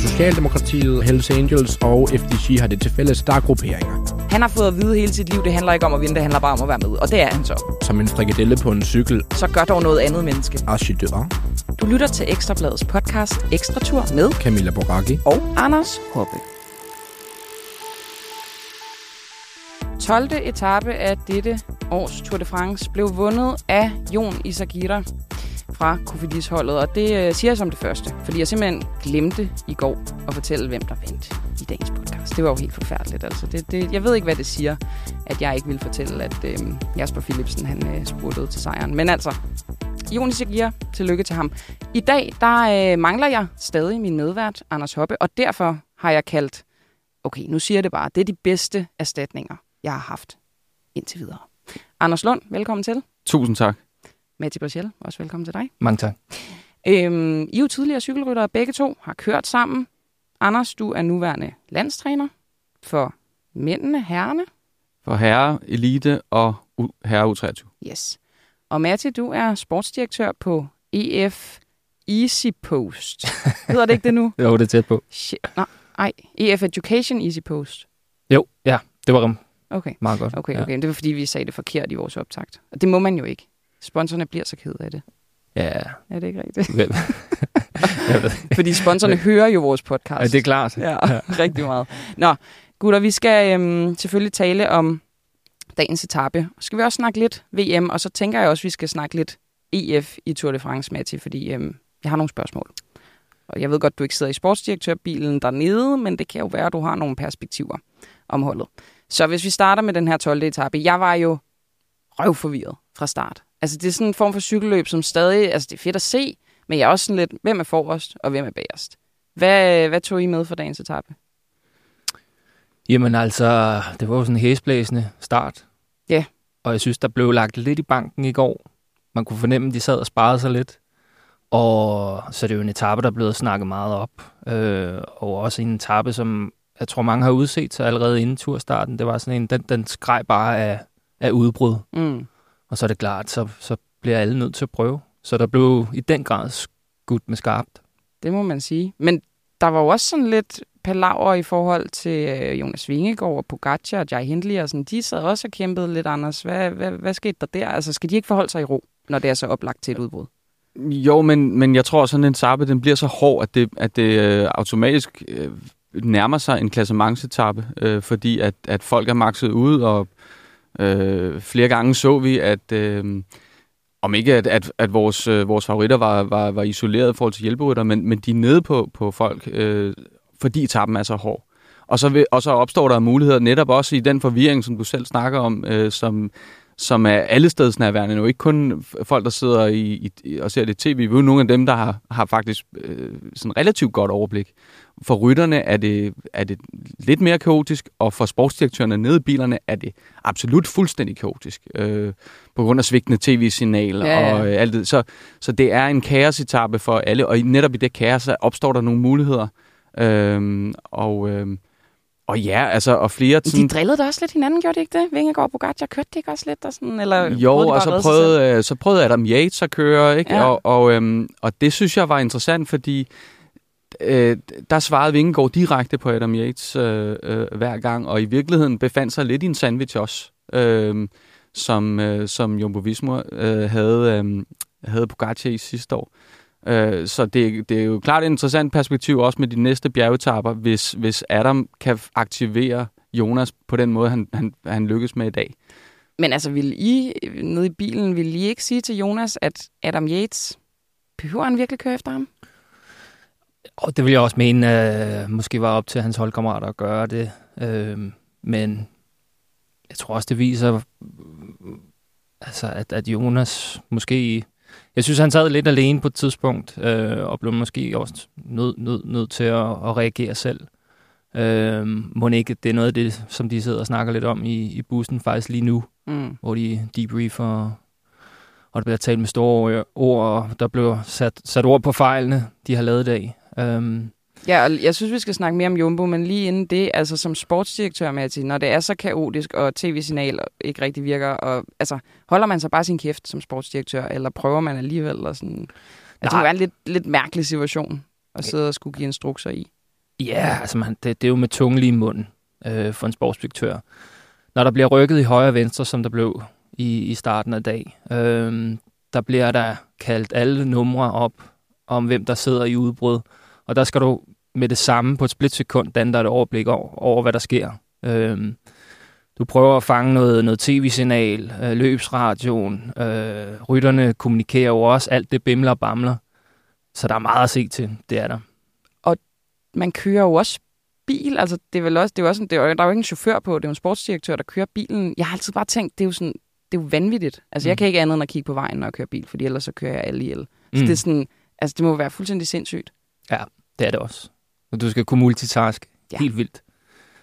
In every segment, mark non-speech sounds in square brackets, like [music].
Socialdemokratiet, Hells Angels og FDC har det til fælles, der er grupperinger. Han har fået at vide hele sit liv, det handler ikke om at vinde, det handler bare om at være med. Og det er han så. Som en frikadelle på en cykel. Så gør dog noget andet menneske. Archidør. Du lytter til Ekstrabladets podcast Ekstra Tur med Camilla Boracchi. og Anders Hoppe. 12. etape af dette års Tour de France blev vundet af Jon Isagira fra Kofidis-holdet, og det øh, siger jeg som det første, fordi jeg simpelthen glemte i går at fortælle, hvem der vandt i dagens podcast. Det var jo helt forfærdeligt. Altså. Det, det, jeg ved ikke, hvad det siger, at jeg ikke vil fortælle, at øh, Jasper Philipsen han øh, spurgte til sejren. Men altså, Jonas Isagira, tillykke til ham. I dag, der øh, mangler jeg stadig min medvært, Anders Hoppe, og derfor har jeg kaldt, okay, nu siger jeg det bare, det er de bedste erstatninger, jeg har haft indtil videre. Anders Lund, velkommen til. Tusind tak. Matti Brachel, også velkommen til dig. Mange tak. Øhm, I er jo tidligere cykelryttere, begge to har kørt sammen. Anders, du er nuværende landstræner for mændene, herrene. For herre, elite og u- herre U23. Yes. Og Matti, du er sportsdirektør på EF Easy Post. [laughs] Hedder det ikke det nu? Jo, det er tæt på. Shit. Nej, ej. EF Education Easy Post. Jo, ja, det var Okay. meget godt. Okay, ja. okay. Det var fordi, vi sagde det forkert i vores optakt. Og det må man jo ikke. Sponsorerne bliver så ked af det. Ja, Er det ikke rigtigt? vel. [laughs] Fordi sponsorerne hører jo vores podcast. Ja, det er klart. Ja, rigtig meget. Nå, gutter, vi skal øhm, selvfølgelig tale om dagens etape. Skal vi også snakke lidt VM, og så tænker jeg også, at vi skal snakke lidt EF i Tour de France, Matti, fordi øhm, jeg har nogle spørgsmål. Og jeg ved godt, du ikke sidder i sportsdirektørbilen dernede, men det kan jo være, at du har nogle perspektiver om holdet. Så hvis vi starter med den her 12. etape. Jeg var jo røvforvirret fra start. Altså det er sådan en form for cykelløb, som stadig, altså det er fedt at se, men jeg er også sådan lidt, hvem er forrest, og hvem er bagerst? Hvad, hvad tog I med for dagens etape? Jamen altså, det var jo sådan en hæsblæsende start. Ja. Og jeg synes, der blev lagt lidt i banken i går. Man kunne fornemme, at de sad og sparede sig lidt. Og så er det jo en etape, der er blevet snakket meget op. Øh, og også en etape, som jeg tror, mange har udset sig allerede inden turstarten. Det var sådan en, den, den skreg bare af, af udbrud. Mm. Og så er det klart, så, så bliver alle nødt til at prøve. Så der blev i den grad skudt med skarpt. Det må man sige. Men der var jo også sådan lidt palaver i forhold til øh, Jonas Vingegaard og Pogacar og Jai Hindley og sådan. De sad også og kæmpede lidt, Anders. Hvad, hvad, hvad skete der der? Altså, skal de ikke forholde sig i ro, når det er så oplagt til et udbrud? Jo, men, men jeg tror, sådan en etape, den bliver så hård, at det, at det øh, automatisk øh, nærmer sig en klassementsetappe, øh, fordi at, at folk er makset ud, og øh, flere gange så vi, at øh, om ikke at, at, at vores, øh, vores favoritter var, var, var isoleret i forhold til hjælperytter, men, men de er nede på, på folk, øh, fordi tappen er så hård. Og så, vil, og så opstår der muligheder netop også i den forvirring, som du selv snakker om, øh, som, som er alle steds nærværende. Nu ikke kun folk, der sidder i, i, og ser det tv. Vi er jo nogle af dem, der har, har faktisk øh, sådan relativt godt overblik. For rytterne er det, er det lidt mere kaotisk, og for sportsdirektørerne nede i bilerne er det absolut fuldstændig kaotisk. Øh, på grund af svigtende tv-signaler Ja, ja. og øh, alt det. Så, så det er en kaosetappe for alle, og netop i det kaos opstår der nogle muligheder. Øhm, og, øhm, og ja, altså, og flere... De drillede da også lidt hinanden, gjorde de ikke det? Vingegaard og Pogacar kørte de ikke også lidt? Der sådan, eller Jo, prøvede og så prøvede, øh, så prøvede Adam Yates at køre, ikke? Ja. Og, og, øhm, og det synes jeg var interessant, fordi øh, der svarede Vingegaard direkte på Adam Yates øh, øh, hver gang, og i virkeligheden befandt sig lidt i en sandwich også, øh, som, øh, som Jumbo Visma øh, havde, øh, havde Pogacar i sidste år. Øh, så det, det er jo klart et interessant perspektiv også med de næste bjergetapper, hvis, hvis Adam kan aktivere Jonas på den måde, han, han, han lykkes med i dag. Men altså, vil I nede i bilen, vil I ikke sige til Jonas, at Adam Yates, behøver han virkelig køre efter ham? Og det vil jeg også mene, øh, måske var op til hans holdkammerater at gøre det. Øh, men jeg tror også, det viser, øh, altså, at, at Jonas måske... Jeg synes, han sad lidt alene på et tidspunkt, øh, og blev måske også nødt nød, nød til at, at reagere selv. Øh, må ikke, det er noget af det, som de sidder og snakker lidt om i, i bussen faktisk lige nu, Mm. hvor de debriefer, og, der bliver talt med store ord, og der bliver sat, sat ord på fejlene, de har lavet i dag. Øhm, Ja, og jeg synes, vi skal snakke mere om Jumbo, men lige inden det, altså som sportsdirektør, Matti, når det er så kaotisk, og tv-signal ikke rigtig virker, og altså, holder man så bare sin kæft som sportsdirektør, eller prøver man alligevel? Eller sådan? Altså, det må være en lidt, lidt mærkelig situation at sidde og skulle give instrukser i. Ja, altså man, det, det er jo med tunge lige i munden øh, for en sportsdirektør. Når der bliver rykket i højre og venstre, som der blev i, i starten af dag, øh, der bliver der kaldt alle numre op om, hvem der sidder i udbrud. Og der skal du med det samme på et splitsekund danne dig et overblik over, over hvad der sker. Øh, du prøver at fange noget, noget tv-signal, øh, løbsradioen, øh, rytterne kommunikerer jo også, alt det bimler og bamler. Så der er meget at se til, det er der. Og man kører jo også bil, altså det er vel også, det er jo også, det er, der er jo ikke en chauffør på, det er jo en sportsdirektør, der kører bilen. Jeg har altid bare tænkt, det er jo sådan, det er jo vanvittigt. Altså mm. jeg kan ikke andet end at kigge på vejen, når jeg kører bil, fordi ellers så kører jeg alle ihjel. Så mm. det er sådan, altså det må være fuldstændig sindssygt. Ja, det er det også. Og du skal kunne multitask. Ja. Helt vildt.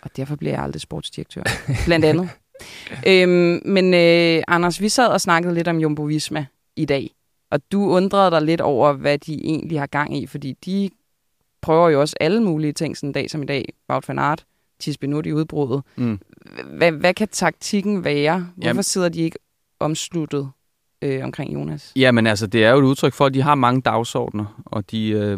Og derfor bliver jeg aldrig sportsdirektør. Blandt andet. [laughs] øhm, men øh, Anders, vi sad og snakkede lidt om Jumbo Visma i dag. Og du undrede dig lidt over, hvad de egentlig har gang i, fordi de prøver jo også alle mulige ting sådan en dag som i dag. Wout van Aert, 10 minutter i udbruddet. Mm. Hvad, hvad kan taktikken være? Hvorfor Jamen. sidder de ikke omsluttet øh, omkring Jonas? Jamen altså, det er jo et udtryk for, at de har mange dagsordner, og de... Øh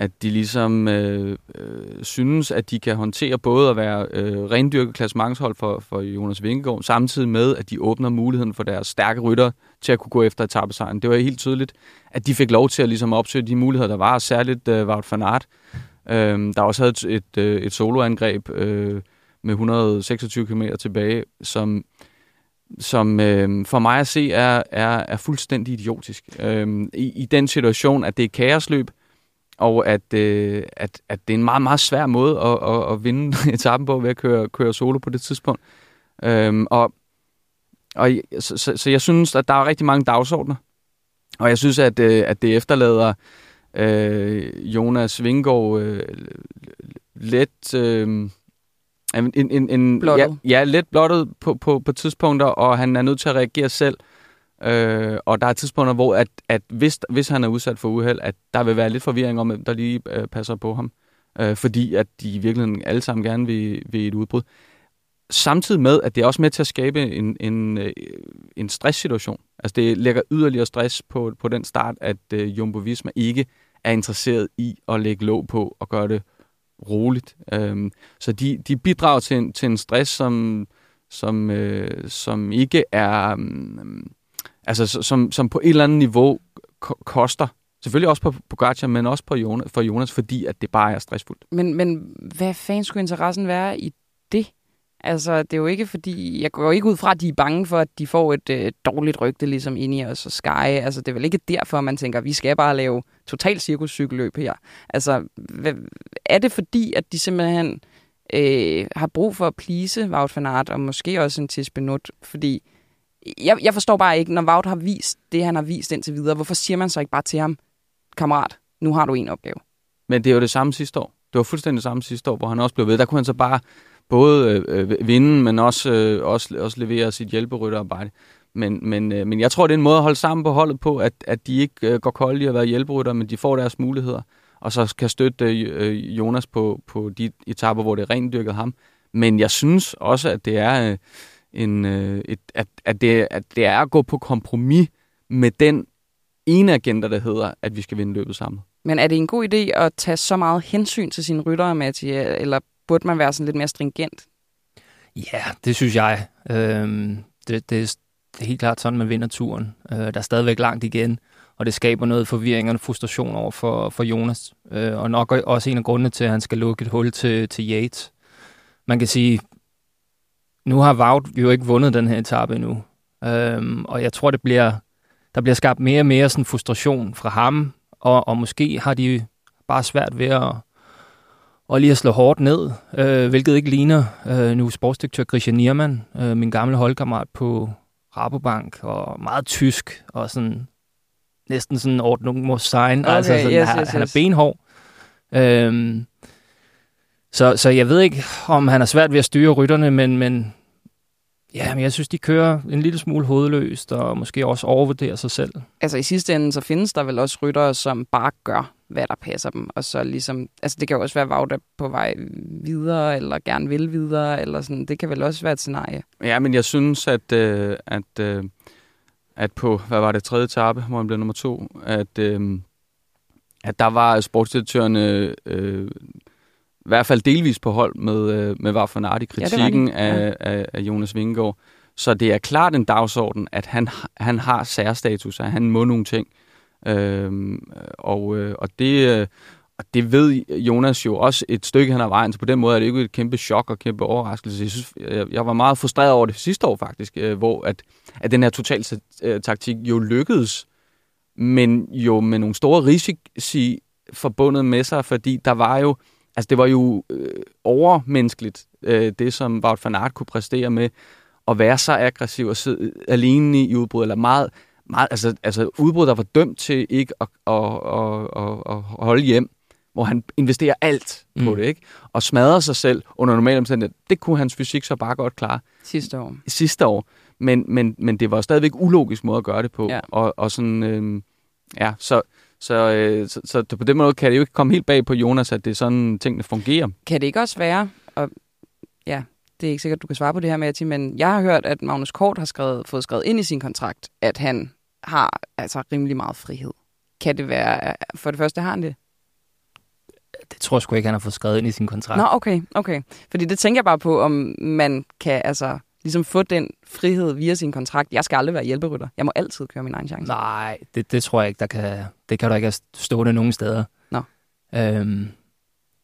at de ligesom øh, øh, synes, at de kan håndtere både at være øh, rendyrket klassementshold for, for Jonas Vingegaard, samtidig med, at de åbner muligheden for deres stærke rytter til at kunne gå efter etappesejren. Det var helt tydeligt, at de fik lov til at ligesom opsøge de muligheder, der var, særligt øh, Wout van Aert, øh, der også havde et, et, øh, et soloangreb øh, med 126 km tilbage, som som øh, for mig at se er, er, er fuldstændig idiotisk. Øh, i, I den situation, at det er kaosløb, og at, øh, at, at det er en meget, meget svær måde at, at, at vinde [laughs] etappen på ved at køre, køre solo på det tidspunkt. Øhm, og og så, så, så jeg synes, at der er rigtig mange dagsordner, og jeg synes, at, øh, at det efterlader øh, Jonas Vingård øh, let... Øh, en, en, en, ja, ja, let blottet på, på, på tidspunkter, og han er nødt til at reagere selv. Øh, og der er tidspunkter, hvor at, at hvis, hvis han er udsat for uheld, at der vil være lidt forvirring om, hvem der lige øh, passer på ham. Øh, fordi at de i virkeligheden alle sammen gerne vil, vil et udbrud. Samtidig med, at det er også med til at skabe en, en, øh, en stresssituation. Altså det lægger yderligere stress på, på den start, at øh, Jumbo Visma ikke er interesseret i at lægge låg på og gøre det roligt. Øh, så de, de bidrager til en, til en stress, som, som, øh, som ikke er... Øh, altså som, som på et eller andet niveau koster. Selvfølgelig også på Pogacar, men også på Jonas, for Jonas, fordi at det bare er stressfuldt. Men, men hvad fanden skulle interessen være i det? Altså, det er jo ikke fordi... Jeg går ikke ud fra, at de er bange for, at de får et øh, dårligt rygte, ligesom os og Sky. Altså, det er vel ikke derfor, man tænker, at vi skal bare lave total cirkuscykelløb her. Altså, hvad, er det fordi, at de simpelthen øh, har brug for at plise Wout van Aert, og måske også en Tisbenut? Fordi jeg, jeg forstår bare ikke, når Wout har vist det, han har vist indtil videre, hvorfor siger man så ikke bare til ham, kammerat, nu har du en opgave? Men det er jo det samme sidste år. Det var fuldstændig det samme sidste år, hvor han også blev ved. Der kunne han så bare både øh, øh vinde, men også, øh, også, også levere sit hjælperytterarbejde. Men, men, øh, men jeg tror, det er en måde at holde sammen på holdet på, at, at de ikke øh, går kolde i at være hjælperytter, men de får deres muligheder, og så kan støtte øh, Jonas på, på de etapper, hvor det er rent dyrket ham. Men jeg synes også, at det er... Øh, en, øh, et, at, at, det, at det er at gå på kompromis med den ene agenda, der hedder, at vi skal vinde løbet sammen. Men er det en god idé at tage så meget hensyn til sine ryttere, Matti, eller burde man være sådan lidt mere stringent? Ja, det synes jeg. Øhm, det, det, det er helt klart sådan, man vinder turen. Øh, der er stadigvæk langt igen, og det skaber noget forvirring og frustration over for, for Jonas. Øh, og nok også en af grundene til, at han skal lukke et hul til, til Yates. Man kan sige, nu har Wout jo ikke vundet den her etape endnu. Øhm, og jeg tror, det bliver, der bliver skabt mere og mere sådan frustration fra ham, og, og måske har de bare svært ved at, og lige at slå hårdt ned, øh, hvilket ikke ligner øh, nu sportsdirektør Christian Niermann, øh, min gamle holdkammerat på Rabobank, og meget tysk, og sådan næsten sådan ordning mod sign, okay, altså sådan, yes, han, yes, han er benhård. Øhm, så, så jeg ved ikke, om han har svært ved at styre rytterne, men, men Ja, men jeg synes, de kører en lille smule hovedløst, og måske også overvurderer sig selv. Altså i sidste ende, så findes der vel også ryttere, som bare gør, hvad der passer dem. Og så ligesom, altså det kan jo også være Vagda på vej videre, eller gerne vil videre, eller sådan. Det kan vel også være et scenarie. Ja, men jeg synes, at, øh, at, øh, at på, hvad var det, tredje etape, hvor han blev nummer to, at, øh, at der var sportsdirektørerne øh, i hvert fald delvis på hold med, øh, med Var van Aert i kritikken Ja, ja, af, af, af Jonas Vingegaard. Så det er klart en dagsorden, at han, han har særstatus, at han må nogle ting. Øhm, og, øh, og, det, øh, og det ved Jonas jo også et stykke hen ad vejen, så på den måde er det ikke et kæmpe chok og kæmpe overraskelse. Jeg, synes, jeg, jeg var meget frustreret over det sidste år faktisk, øh, hvor at, at den her total taktik jo lykkedes, men jo med nogle store risici forbundet med sig, fordi der var jo, altså det var jo øh, overmenneskeligt, øh, det som Wout van Aert kunne præstere med, at være så aggressiv og sidde alene i udbrud, eller meget, meget altså, altså udbrud, der var dømt til ikke at, at, at, at, at holde hjem, hvor han investerer alt mm. på det, ikke? Og smadrer sig selv under normale omstændigheder. Det kunne hans fysik så bare godt klare Sidste år. sidste år. Men, men, men det var stadigvæk ulogisk måde at gøre det på. Ja. Og, og sådan, øh, ja, så, så, øh, så, så på den måde kan det jo ikke komme helt bag på Jonas, at det er sådan, tingene fungerer. Kan det ikke også være, og ja, det er ikke sikkert, du kan svare på det her, Matti, men jeg har hørt, at Magnus Kort har skrevet, fået skrevet ind i sin kontrakt, at han har altså rimelig meget frihed. Kan det være, for det første har han det? Det tror jeg sgu ikke, han har fået skrevet ind i sin kontrakt. Nå, okay, okay. Fordi det tænker jeg bare på, om man kan altså ligesom få den frihed via sin kontrakt. Jeg skal aldrig være hjælperytter. Jeg må altid køre min egen chance. Nej, det, det tror jeg ikke, der kan, det kan du ikke have stående nogen steder. Nå. Øhm,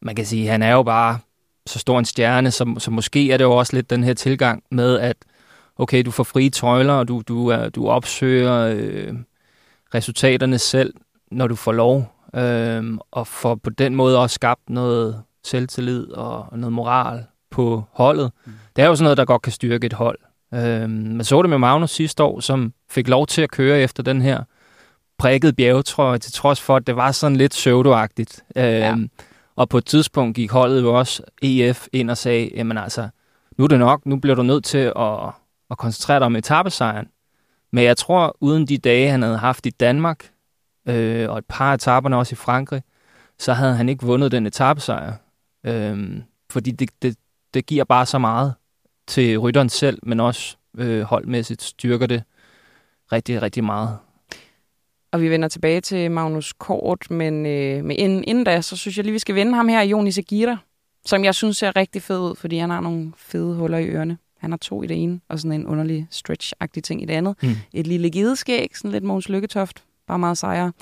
man kan sige, han er jo bare så stor en stjerne, så, så måske er det jo også lidt den her tilgang med, at okay, du får frie tøjler, og du, du, er, du opsøger øh, resultaterne selv, når du får lov, øh, og får på den måde også skabt noget selvtillid og, og noget moral på holdet. Mm. Det er jo sådan noget, der godt kan styrke et hold. Øh, man så det med Magnus sidste år, som fik lov til at køre efter den her prikket bjergetrøje, til trods for, at det var sådan lidt pseudoagtigt. Øh, Ja. Og på et tidspunkt gik holdet jo også EF ind og sagde, jamen altså, nu er det nok, nu bliver du nødt til at, at koncentrere dig om etappesejren. Men jeg tror, uden de dage, han havde haft i Danmark, øh, og et par etaperne også i Frankrig, så havde han ikke vundet den etappesejr. Øh, fordi det, det, det giver bare så meget til rytteren selv, men også øh, holdmæssigt styrker det rigtig, rigtig meget. Og vi vender tilbage til Magnus Kort, men, øh, men inden, inden da, så synes jeg lige, vi skal vende ham her, Jonis Agira, som jeg synes ser rigtig fed ud, fordi han har nogle fede huller i ørerne. Han har to i det ene, og sådan en underlig stretch-agtig ting i det andet. Mm. Et lille gideskæg, sådan lidt Måns Lykketoft, bare meget sejere.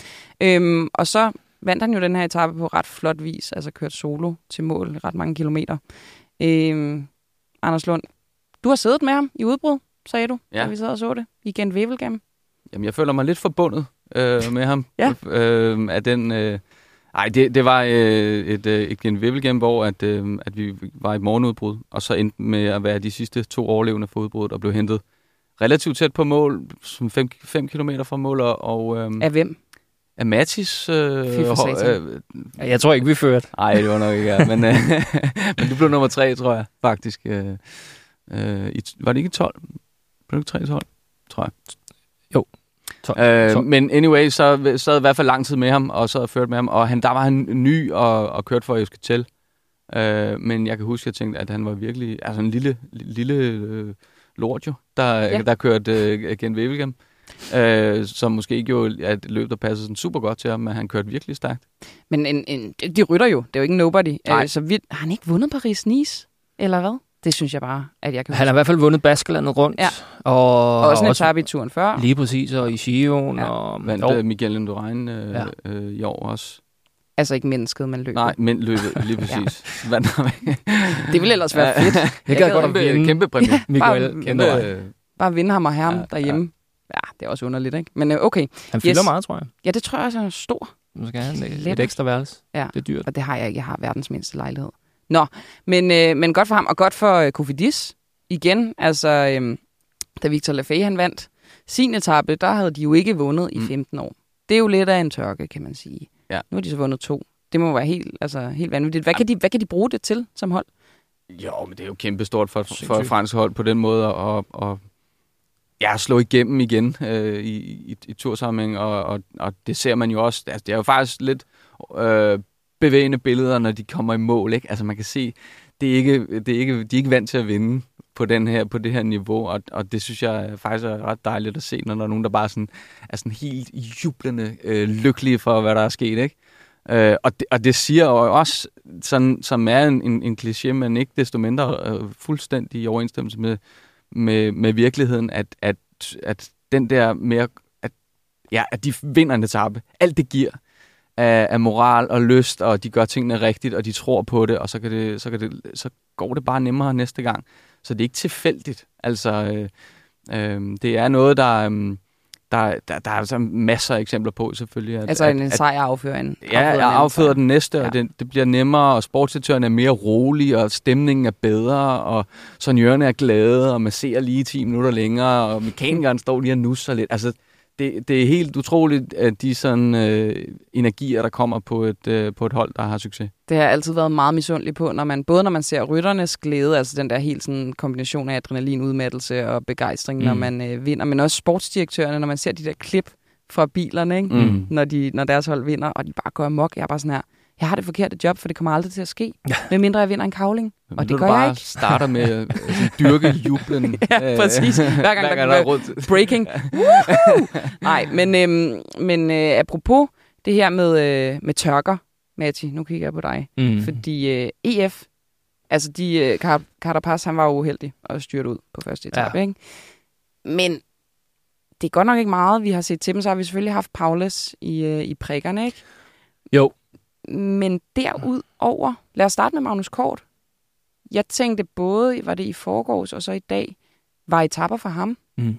Øhm, og så vandt han jo den her etape på ret flot vis, altså kørt solo til mål ret mange kilometer. Øhm, Anders Lund, du har siddet med ham i udbrud, sagde du, Ja. da vi sad og så det, i Gent Wevelgem. Jamen, jeg føler mig lidt forbundet øh, med ham. Ja. Øh, af den... Øh, ej, det, det var øh, et, øh, et genvivelgame, hvor at, øh, at vi var i et morgenudbrud, og så endte med at være de sidste to overlevende for udbruddet, og blev hentet relativt tæt på mål, som 5 km fra mål, og, og øh, Af hvem? af Matis... Øh, øh, Ja, Jeg tror ikke, vi førte. Nej, det var nok ikke jeg. Men, øh, [laughs] men du blev nummer tre, tror jeg, faktisk. Øh, øh, i, var det ikke i 12? Blev du ikke 3 i 12? Tror jeg. 12. Øh, 12. men anyway, så sad jeg i hvert fald lang tid med ham, og så havde ført med ham. Og han, der var han ny og, og kørt for Euskaltel. Øh, men jeg kan huske, at jeg tænkte, at han var virkelig altså en lille, lille øh, lort jo, der, Ja. der kørte øh, Gen Wevelgem. Øh, som måske ikke jo er et løb, der passede sådan super godt til ham, men han kørte virkelig stærkt. Men en, en, de rytter jo. Det er jo ikke nobody. Nej. Øh, så vi, har han ikke vundet Paris-Nice? Eller hvad? Det synes jeg bare, at jeg kan Han har i hvert fald vundet Baskelandet rundt. Ja. Og, Og også en etape i turen før. Lige præcis, og i Gio'en. Ja. Og, Vandt jo, øh, Miguel Indurain øh, Ja. ja. øh, i år også. Altså ikke mennesket, men løbet. Nej, men løbet, lige [laughs] præcis. ja. Vandt ham. Det ville ellers være fedt. jeg Jeg gad gad godt at kæmpe, vinde kæmpe præmie. [laughs] Michael bare- Kæmpe, øh, Bare vinde ham og herre Ja, ja, derhjemme. Ja. ja, det er også underligt, ikke? Men øh, okay. Han fylder Yes. meget, tror jeg. Ja, det tror jeg også er stor. Nu skal han et, ekstra værelse. Ja. Det er dyrt. Og det har jeg ikke. Jeg har verdens mindste lejlighed. Nå, men, øh, men godt for ham, og godt for øh, Kofidis. Igen, altså, øh, da Victor Lafay han vandt sin etape, der havde de jo ikke vundet i Mm. 15 år. Det er jo lidt af en tørke, kan man sige. Ja. Nu har de så vundet to. Det må være helt, altså, helt vanvittigt. Hvad kan, de, hvad kan de bruge det til som hold? Jo, men det er jo kæmpestort for, for et fransk hold på den måde. Og, og ja, slå igennem igen øh, i, i, i tursammenhæng, og, og, og det ser man jo også. Altså, det er jo faktisk lidt øh, bevægende billeder, når de kommer i mål. Ikke? Altså man kan se, det er ikke, det er ikke, de er ikke vant til at vinde på, den her, på det her niveau, og, og det synes jeg faktisk er ret dejligt at se, når der er nogen, der bare sådan, er sådan helt jublende øh, lykkelige for, hvad der er sket. Ikke? Øh, og, det, og det siger jo også, sådan, som er en, en, en kliché, men ikke desto mindre øh, fuldstændig i overensstemmelse med, med, med virkeligheden, at, at, at den der mere, at, ja, at de vinder en etape, alt det giver af, af moral og lyst, og de gør tingene rigtigt, og de tror på det, og så, kan det, så, kan det, så går det bare nemmere næste gang. Så det er ikke tilfældigt. Altså, øh, øh, det er noget, der... Øh, der, der, der er altså masser af eksempler på, selvfølgelig. At, altså en sejr affører en. Ja, jeg afføder den næste, ja. og det, det bliver nemmere, og sportsdirektøren er mere rolig, og stemningen er bedre, og sonjørerne er glade, og man ser lige 10 minutter længere, og mekanikeren står lige og nusser lidt. Altså, det, det er helt utroligt, at de sådan øh, energier, der kommer på et, øh, på et hold, der har succes. Det har altid været meget misundelig på, når man, både når man ser rytternes glæde, altså den der helt sådan kombination af adrenalin, udmattelse og begejstring, mm. når man øh, vinder, men også sportsdirektørerne, når man ser de der klip fra bilerne, ikke? Mm. Når, de, når deres hold vinder, og de bare går amok. Jeg er bare sådan her, jeg har det forkerte job, for det kommer aldrig til at ske, medmindre jeg vinder en kavling. Og det gør jeg ikke. starter med [laughs] at dyrke jublen. [laughs] ja, præcis. Hver gang, Hver gang der, der er breaking. [laughs] Nej, men, øhm, men øh, apropos det her med, øh, med tørker, Mati, nu kigger jeg på dig. Mm. Fordi øh, EF, altså de, øh, Carapaz, han var uheldig og styrt ud på første etape, ja. ikke? Men det er godt nok ikke meget, vi har set til dem. Så har vi selvfølgelig haft Paulus i, øh, i prikkerne, ikke? Jo, men derudover, lad os starte med Magnus Kort. Jeg tænkte både, var det i forgårs og så i dag, var etapper for ham. Mm.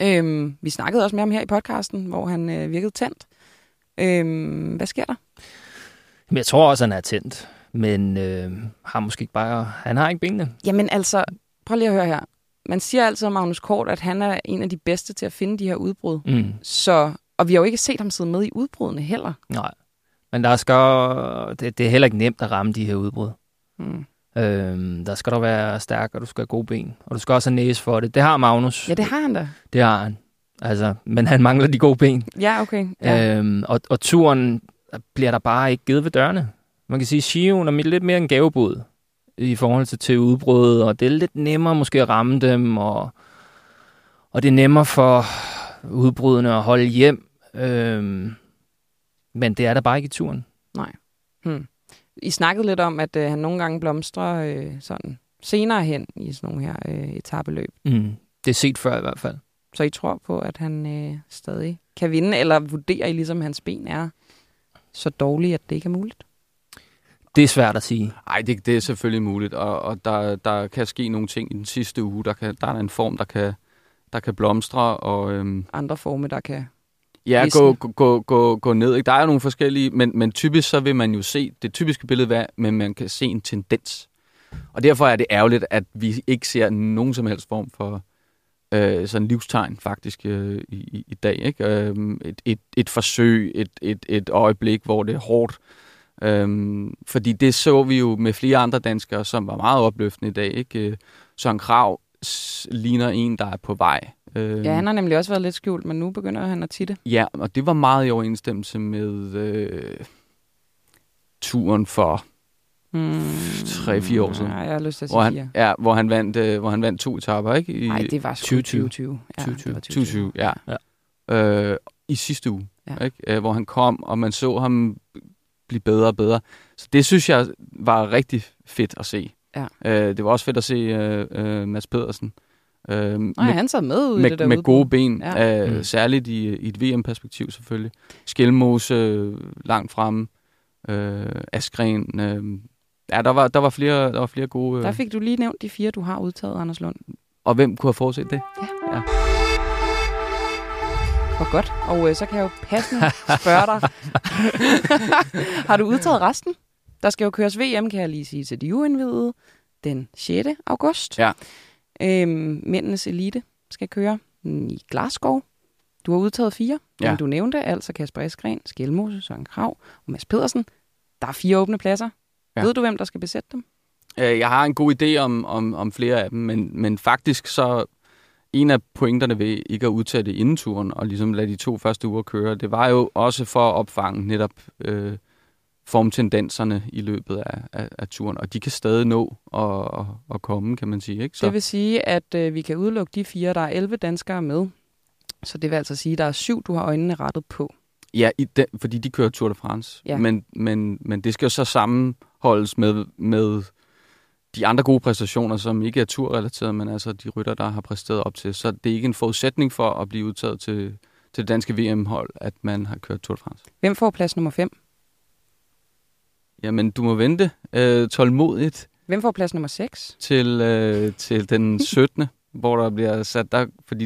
Øhm, vi snakkede også med ham her i podcasten, hvor han øh, virkede tændt. Øhm, hvad sker der? Men jeg tror også, han er tændt, men øh, har måske ikke bare... Han har ikke benene. Jamen altså, prøv lige at høre her. Man siger altid om Magnus Kort, at han er en af de bedste til at finde de her udbrud. Mm. Så, og vi har jo ikke set ham sidde med i udbrudene heller. Nej. Men der skal, det, det er heller ikke nemt at ramme de her udbrud. Mm. Øhm, der skal du være stærk, og du skal have gode ben. Og du skal også have næse for det. Det har Magnus. Ja, det har han da. Det har han. Altså, men han mangler de gode ben. Ja, okay. Ja. Øhm, og, og turen bliver der bare ikke givet ved dørene. Man kan sige, at Shion er lidt mere en gavebud i forhold til, til udbrud, og det er lidt nemmere måske at ramme dem, og, og det er nemmere for udbrudene at holde hjem. Øhm, men det er der bare ikke i turen. Nej. Hmm. I snakkede lidt om, at øh, han nogle gange blomstrer øh, sådan senere hen i sådan nogle her øh, etabeløb. Mm. Det er set før i hvert fald. Så I tror på, at han øh, stadig kan vinde, eller vurderer I ligesom, at hans ben er så dårlige, at det ikke er muligt? Det er svært at sige. Nej, det, det er selvfølgelig muligt, og, og der, der kan ske nogle ting i den sidste uge. Der, kan, der er en form, der kan, der kan blomstre. Og, øhm, Andre former, der kan Ja, gå, gå, gå, gå ned. Ikke? Der er jo nogle forskellige, men, men typisk så vil man jo se det typiske billede, hvad, men man kan se en tendens. Og derfor er det ærgerligt, at vi ikke ser nogen som helst form for øh, sådan livstegn faktisk øh, i, i dag. Ikke? Øh, et, et, et forsøg, et, et, et øjeblik, hvor det er hårdt. Øh, fordi det så vi jo med flere andre danskere, som var meget opløftende i dag. Ikke? Søren Krav ligner en, der er på vej. Øh, ja, han har nemlig også været lidt skjult, men nu begynder han at titte. Ja, og det var meget i overensstemmelse med øh, turen for mm, 3-4 år siden. Ja, jeg har lyst til at sige hvor han, Ja, hvor han vandt, øh, hvor han vandt to etaper, ikke? Nej, det var 2020. 2020, ja. 2020, 2020, ja. ja. Øh, I sidste uge, ja. ikke? Øh, hvor han kom, og man så ham blive bedre og bedre. Så det synes jeg var rigtig fedt at se. Ja. Øh, det var også fedt at se øh, øh, Mads Pedersen. Øh, Nej, med, han sad med ud med, i det der Med gode ben, ja. øh, mm. særligt i, i et VM-perspektiv selvfølgelig. Skelmose øh, langt fremme, øh, Askren. Øh, ja, der var, der, var flere, der var flere gode... Øh. Der fik du lige nævnt de fire, du har udtaget, Anders Lund. Og hvem kunne have forudset det? Ja. ja. Hvor godt. Og øh, så kan jeg jo passende spørge dig. [laughs] har du udtaget resten? Der skal jo køres VM, kan jeg lige sige til de uindvidede, den 6. august. Ja. Øhm, mændenes elite skal køre i Glasgow. Du har udtaget fire, ja. men du nævnte altså Kasper Eskren, Skelmose, Søren Krav og Mads Pedersen. Der er fire åbne pladser. Ja. Ved du, hvem der skal besætte dem? Øh, jeg har en god idé om, om, om flere af dem, men, men faktisk så en af pointerne ved ikke at udtage det inden turen, og ligesom lade de to første uger køre, det var jo også for at opfange netop øh, formtendenserne i løbet af, af, af turen, og de kan stadig nå at, at, at komme, kan man sige. Ikke? Så. Det vil sige, at øh, vi kan udelukke de fire, der er 11 danskere med. Så det vil altså sige, at der er syv, du har øjnene rettet på. Ja, i den, fordi de kører Tour de France. Ja. Men, men, men det skal jo så sammenholdes med, med de andre gode præstationer, som ikke er turrelateret, men altså de rytter, der har præsteret op til. Så det er ikke en forudsætning for at blive udtaget til, til det danske VM-hold, at man har kørt Tour de France. Hvem får plads nummer 5? Jamen, du må vente øh, tålmodigt Hvem får plads nummer 6? til, øh, til den [laughs] 17., hvor der bliver sat der, fordi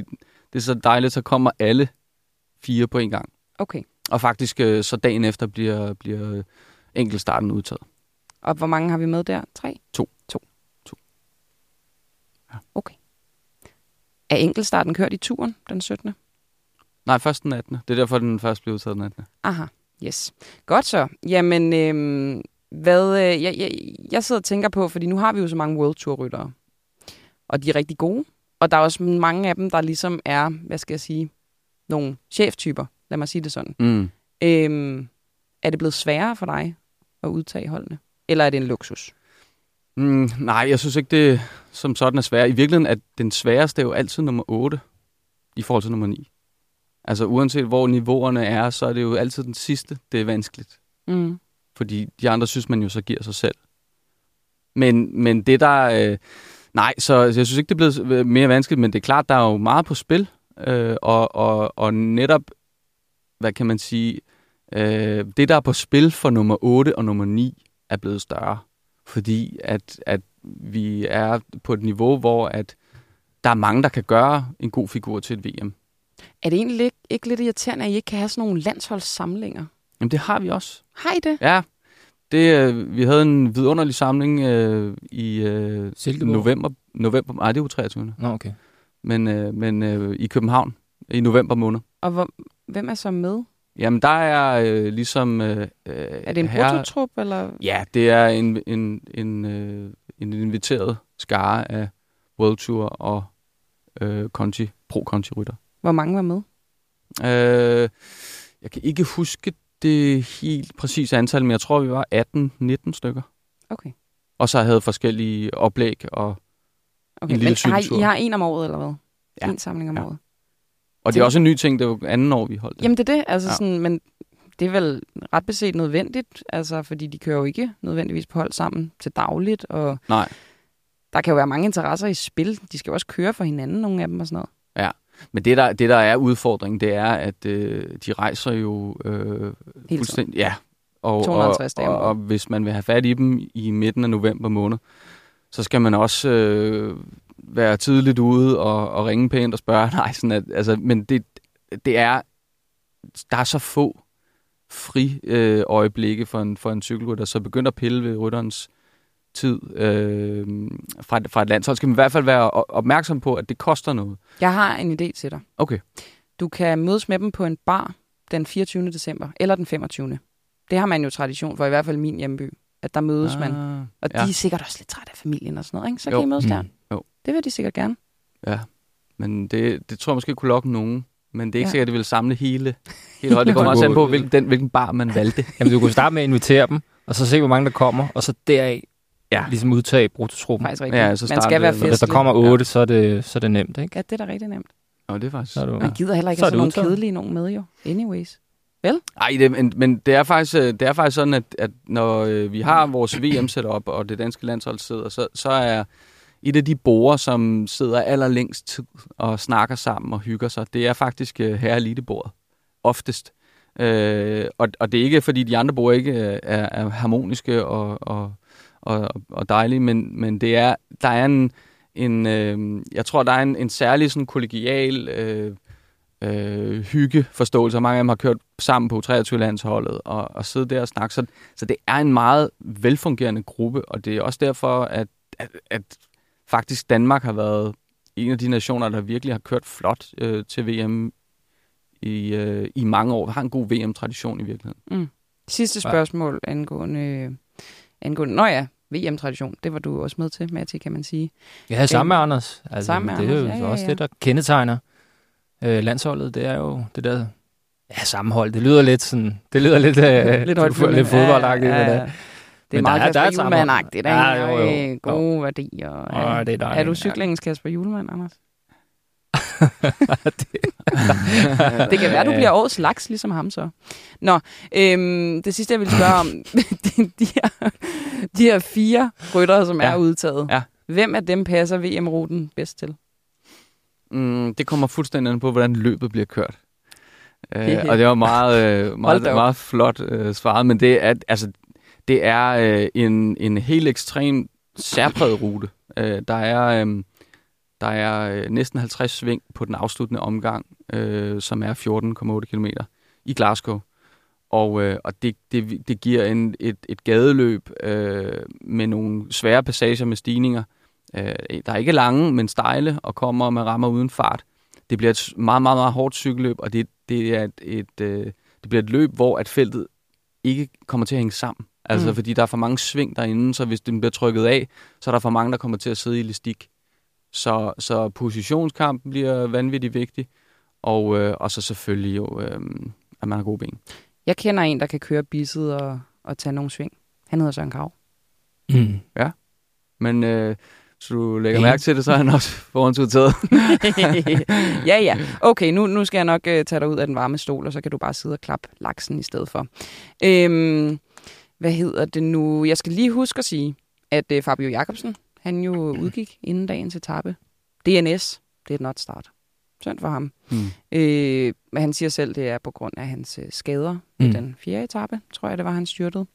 det er så dejligt, så kommer alle fire på en gang. Okay. Og faktisk øh, så dagen efter bliver, bliver enkeltstarten udtaget. Og hvor mange har vi med der? Tre? To. To. To. Ja. Okay. Er enkeltstarten kørt i turen den 17. Nej, først den 18. Det er derfor, den først blev udtaget den 18. Aha, yes. Godt så. Jamen, øhm, hvad, øh, jeg, jeg, jeg sidder og tænker på, fordi nu har vi jo så mange World Tour ryttere, og de er rigtig gode. Og der er også mange af dem, der ligesom er, hvad skal jeg sige, nogle cheftyper, lad mig sige det sådan. Mm. Øhm, er det blevet sværere for dig at udtage holdene? Eller er det en luksus? Mm, nej, jeg synes ikke, det som sådan er svært. I virkeligheden er den sværeste jo altid nummer 8 i forhold til nummer 9. Altså uanset hvor niveauerne er, så er det jo altid den sidste, det er vanskeligt. Mm. Fordi de andre synes man jo så giver sig selv. Men, men det der... Øh, nej, så jeg synes ikke, det er blevet mere vanskeligt, men det er klart, der er jo meget på spil. Øh, og, og, og netop, hvad kan man sige, øh, det der er på spil for nummer 8 og nummer 9 er blevet større. Fordi at, at vi er på et niveau, hvor at der er mange, der kan gøre en god figur til et VM. Er det egentlig ikke, ikke lidt irriterende, at I ikke kan have sådan nogle landsholdssamlinger? Jamen det har vi også. Har I det? Ja, det, øh, vi havde en vidunderlig samling øh, i øh, Silkeborg? november. november. Nej, det er jo 23. Nå, okay. Men, øh, men øh, i København i november måned. Og hvor, hvem er så med? Jamen der er øh, ligesom... Øh, øh, Er det en herre- brutotrup, eller? Ja, det er en, en, en, øh, en inviteret skare af World Tour og øh, Conti, pro-Conti-rytter. Hvor mange var med? Øh, jeg kan ikke huske det helt præcise antal, men jeg tror, vi var 18-19 stykker. Okay. Og så havde forskellige oplæg, og, okay. En lille Men har I. I har en om året, eller hvad? Ja. En samling om Ja. året. og det er også en ny ting, det er jo anden år, vi holdt det. Jamen det er det, altså Ja. ja. sådan, men det er vel ret beset nødvendigt, altså fordi de kører jo ikke nødvendigvis på hold sammen til dagligt, og Nej. der kan jo være mange interesser i spil. De skal jo også køre for hinanden, nogle af dem og sådan noget. Men det der, det, der er udfordringen, det er, at øh, de rejser jo øh, fuldstændig... Ja. Og, 250 og, dage og, og hvis man vil have fat i dem i midten af november måned, så skal man også øh, være tidligt ude og, og ringe pænt og spørge. [laughs] Nej, sådan at, altså, men det, det er... Der er så få fri øh, øjeblikke for en, for en cykelrytter, så begynder at pille ved rytterens tid øh, fra, fra et land. Så skal man i hvert fald være opmærksom på, at det koster noget. Jeg har en idé til dig. Okay. Du kan mødes med dem på en bar den 24. december, eller den 25. Det har man jo tradition for, i hvert fald i min hjemby, at der mødes ah, man. Og ja. de er sikkert også lidt trætte af familien og sådan noget, ikke? Så Jo. kan I mødes der. Mm. Jo. Det vil de sikkert gerne. Ja, men det, det tror jeg måske kunne lokke nogen. Men det er ikke ja. sikkert, at det vil samle hele, hele holdet. [laughs] Det kommer også an på, hvilken, den, hvilken bar man valgte. Jamen, du kunne starte med at invitere dem, og så se, hvor mange der kommer, og så deraf Ja. ligesom udtage brutotruppen. Faktisk rigtigt. Ja, så man starter skal være festlig. Hvis der kommer otte, så er det, så er det nemt, ikke? Ja, det er da rigtig nemt. Nå, det er faktisk... Så er du- Man gider heller ikke Så have sådan nogle kedelige nogen med, jo. Anyways. Ej, det, men, men det er faktisk, øh, det er faktisk sådan, at, at når øh, vi har vores VM-setup, og det danske landshold sidder, så, så er et af de borer, som sidder allerlængst tid og snakker sammen og hygger sig, det er faktisk øh, herre elitebordet. Oftest. Øh, og, og det er ikke, fordi de andre borer ikke øh, er, er harmoniske og, og, og, og dejlige, men, men det er, der er en, en øh, jeg tror, der er en, en særlig sådan kollegial øh, øh, hyggeforståelse, og mange af dem har kørt sammen på 23-landsholdet og, og sidde der og snakke. Så, så det er en meget velfungerende gruppe, og det er også derfor, at, at, at faktisk Danmark har været en af de nationer, der virkelig har kørt flot øh, til VM i, øh, i mange år. Har en god VM-tradition i virkeligheden. Sidste spørgsmål angående, angående... Nå ja, VM-tradition. Det var du også med til, Matti, kan man sige. Ja, sammen med Anders. Altså, Sammen med det er jo Anders, ja, ja, også ja. det, der kendetegner øh, landsholdet. Det er jo det der ja, sammenhold. Det lyder lidt sådan, det lyder lidt, øh, [laughs] Lidt højt lidt fodboldagtigt. Ja, ja, ja. Det er Men meget der er- er Kasper. Julemand-agtigt, ikke? Ja, jo, jo. Gode værdier. Åh, det er dejligt. er du cyklingens Kasper Julemand, Anders? [laughs] [laughs] Det kan være, du bliver årets laks, ligesom ham så. Nå, øhm, det sidste, jeg vil spørge om, [laughs] de, de, her, de her fire ryttere, som ja. Er udtaget. Ja. Hvem af dem passer VM-ruten bedst til? Mm, det kommer fuldstændig an på, hvordan løbet bliver kørt. Øh, og det var meget, øh, meget, meget flot øh, svaret, men det er, altså, det er øh, en, en helt ekstrem særpræget rute. Øh, der er, øh, der er øh, næsten 50 sving på den afsluttende omgang, øh, som er 14,8 km i Glasgow. Og, øh, og det, det, det giver en, et, et gadeløb øh, med nogle svære passager med stigninger. Øh, der er ikke lange, men stejle, og kommer og man rammer uden fart. Det bliver et meget, meget, meget hårdt cykelløb, og det, det, er et, et, øh, det bliver et løb, hvor at feltet ikke kommer til at hænge sammen. Altså, mm. fordi der er for mange sving derinde, så hvis den bliver trykket af, så er der for mange, der kommer til at sidde i elastik. Så, så positionskampen bliver vanvittigt vigtig, og, øh, og så selvfølgelig jo, øh, at man har gode ben. Jeg kender en, der kan køre bisset og, og tage nogle sving. Han hedder Søren Krav. Mm. Men øh, så du lægger Ja. mærke til det, så er han også forhåndsudtaget. [laughs] ja, ja. Okay, nu, nu skal jeg nok uh, tage dig ud af den varme stol, og så kan du bare sidde og klappe laksen i stedet for. Øhm, hvad hedder det nu? Jeg skal lige huske at sige, at uh, Fabio Jacobsen, han jo [clears throat] udgik inden dagens etape. DNS, det er et not start. Synd for ham. Hmm. Øh, men han siger selv, det er på grund af hans øh, skader mm. i Mm. den fjerde etape, tror jeg, det var, han styrtede.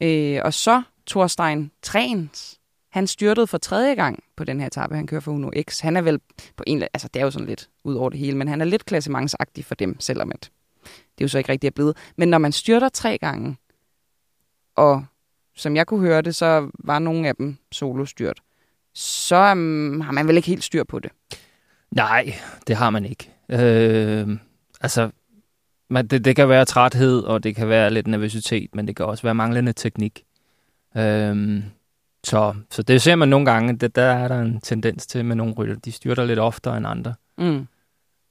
Øh, og så Thorstein Trens. Han styrtede for tredje gang på den her etape. Han kører for Uno X. Han er vel på en eller- altså det er jo sådan lidt ud over det hele, men han er lidt klassementsagtig for dem, selvom at det jo så ikke rigtig er blevet. Men når man styrter tre gange, og som jeg kunne høre det, så var nogle af dem solostyrt, så um, har man vel ikke helt styr på det. Nej, det har man ikke. Øh, altså, man, det, det kan være træthed, og det kan være lidt nervøsitet, men det kan også være manglende teknik. Øh, så, så det ser man nogle gange, det, der er der en tendens til med nogle rytter. De styrter lidt oftere end andre. Mm.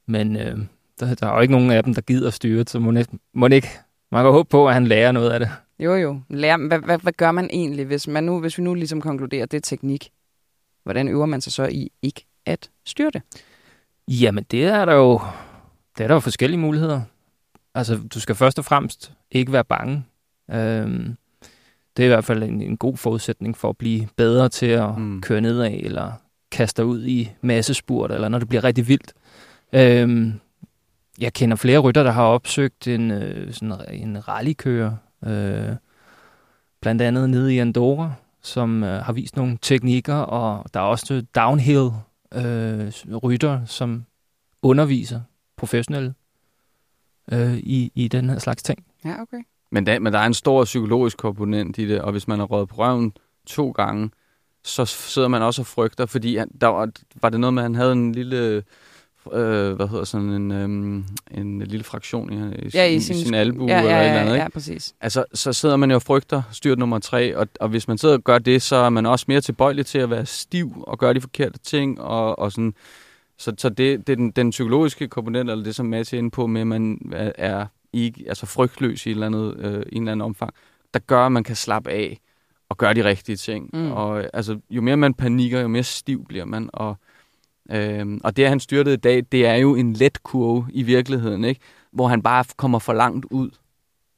Men øh, der, der er jo ikke nogen af dem, der gider styre, så må, ikke, må ikke, man kan håbe på, at han lærer noget af det. Jo, jo. Lær, hvad, hvad, hvad gør man egentlig, hvis, man nu, hvis vi nu ligesom konkluderer, at det er teknik? Hvordan øver man sig så i ikke at styre det? Jamen, det er der jo, det er der jo forskellige muligheder. Altså, du skal først og fremmest ikke være bange. Øhm, det er i hvert fald en, en god forudsætning for at blive bedre til at. Mm. køre nedad, eller kaste dig ud i massespurt, eller når det bliver rigtig vildt. Øhm, jeg kender flere rytter, der har opsøgt en, øh, sådan en rallykører, øh, blandt andet nede i Andorra, som øh, har vist nogle teknikker, og der er også downhill øh, rytter, som underviser professionelle øh, i, i den her slags ting. Ja, okay. Men der, men der er en stor psykologisk komponent i det, og hvis man har røget på røven to gange, så sidder man også og frygter, fordi han, der var, var det noget med, at han havde en lille, øh, hvad hedder sådan en, øhm, en lille fraktion i, i, Ja, i i sin, sin albue ja, ja, eller ja, et eller andet, ja, ikke? ja, præcis. Altså, så sidder man jo og frygter styrt nummer tre, og, og hvis man sidder og gør det, så er man også mere tilbøjelig til at være stiv og gøre de forkerte ting, og, og sådan. Så, så det, det er den, den psykologiske komponent, eller det, som Mads er inde på, med at man er, ikke, altså frygtløs i, et eller andet, øh, i en eller anden omfang, der gør, at man kan slappe af og gøre de rigtige ting. Mm. Og øh, altså, jo mere man panikker, jo mere stiv bliver man, og Øhm, og det, han styrtede i dag, det er jo en let kurve i virkeligheden, ikke? hvor han bare kommer for langt ud.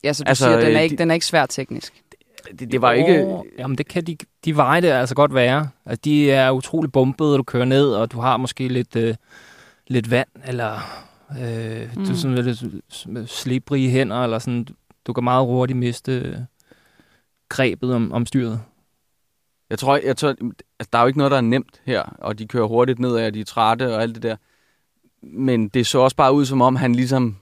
Ja, så du Altså, siger, den er, øh, ikke, de- den er ikke svær teknisk. Det, det var ikke... Åh, Jamen, det kan de, de veje det altså godt være. Altså, de er utrolig bumpede, og du kører ned, og du har måske lidt, øh, lidt vand, eller øh, mm. du Mm. er sådan lidt slibrige hænder, eller sådan. Du kan meget hurtigt miste øh, grebet om, om styret. Jeg tror, jeg tror altså, der er jo ikke noget, der er nemt her, og de kører hurtigt nedad, og de er trætte og alt det der. Men det så også bare ud, som om han ligesom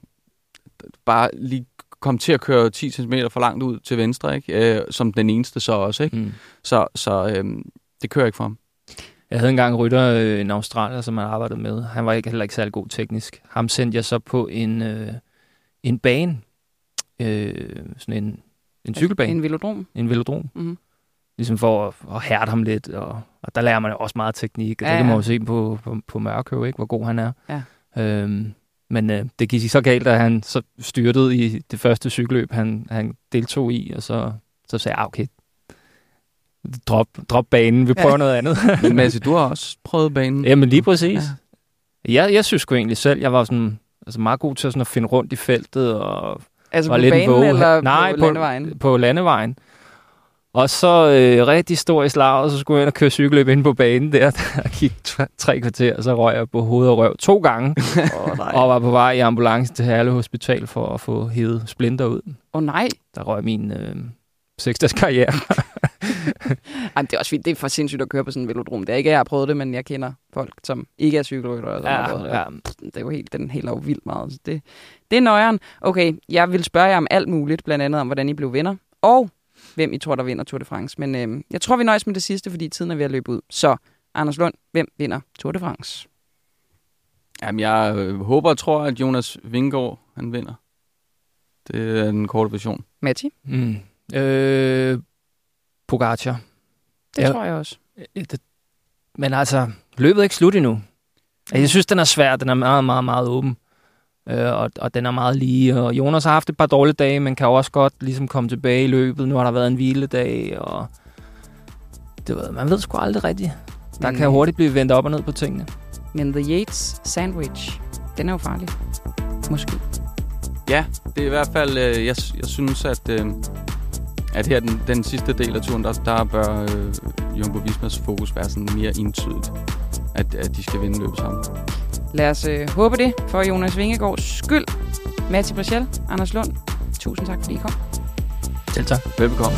bare lige kom til at køre 10 cm for langt ud til venstre, ikke? Øh, som den eneste så også. Ikke? Mm. Så, så øhm, det kører ikke for ham. Jeg havde engang en rytter, øh, en australier, som jeg arbejdede med. Han var ikke, heller ikke særlig god teknisk. Ham sendte jeg så på en, øh, en bane, øh, sådan en, en cykelbane, En velodrom. en velodrom. Mhm. Ligesom for at, at hærde ham lidt, og, og der lærer man jo også meget teknik, og Ja, det kan man ja. jo se på, på, på Mørkøv, ikke, hvor god han er. Ja. Øhm, men øh, det gik så galt, at han så styrtede i det første cykelløb, han, han deltog i, og så, så sagde jeg, ah, okay, drop, drop banen, vi prøver Ja. noget andet. [laughs] Men Mads, du har også prøvet banen. Jamen lige præcis. Ja. Jeg, jeg synes sgu egentlig selv, jeg var sådan, altså meget god til sådan at finde rundt i feltet, og Altså var på lidt en banen våge- eller Nej, på på- landevejen? på landevejen. Og så øh, rigtig stor i slaget, så skulle jeg ind og køre cykelløb ind på banen der. [laughs] Der gik tre, kvarter, og så røg jeg på hoved og røv to gange. [laughs] Åh nej. og var på vej i ambulance til Herlev Hospital for at få hævet splinter ud. Åh nej. Der røg min øh, seksdags karriere. [laughs] Ej, men det er også fint. Det er for sindssygt at køre på sådan en velodrom. Det er ikke, jeg har prøvet det, men jeg kender folk, som ikke er har prøvet det. ja. Det er jo helt, den jo vildt meget. Så det, det er nøjeren. Okay, jeg vil spørge jer om alt muligt, blandt andet om, hvordan I blev venner, og hvem I tror, der vinder Tour de France. Men øh, jeg tror, vi nøjes med det sidste, fordi tiden er ved at løbe ud. Så, Anders Lund, hvem vinder Tour de France? Jamen, jeg øh, håber og tror, at Jonas Vingård, han vinder. Det er den korte version. Matti? Mm. Øh, Pogacar. Det Ja. tror jeg også. Øh, det, men altså, løbet er ikke slut endnu. Altså, Jeg synes, den er svær. Den er meget, meget, meget åben. Øh, og, og den er meget lige. Og Jonas har haft et par dårlige dage, men kan også godt ligesom komme tilbage i løbet. Nu har der været en hviledag, og det ved, man ved sgu aldrig rigtigt. Der Men, kan øh, hurtigt blive vendt op og ned på tingene. Men The Yates Sandwich, den er jo farlig. Måske. Ja, det er i hvert fald, øh, jeg, jeg synes, at, øh, at her den, den sidste del af turen, der, der bør øh, Jumbo Vismas fokus være sådan mere entydigt, at, at de skal vinde løbet sammen. Lad os øh, håbe det for Jonas Vingegaards skyld. Matti Brichel, Anders Lund, tusind tak, fordi I kom. Selv tak. Velbekomme.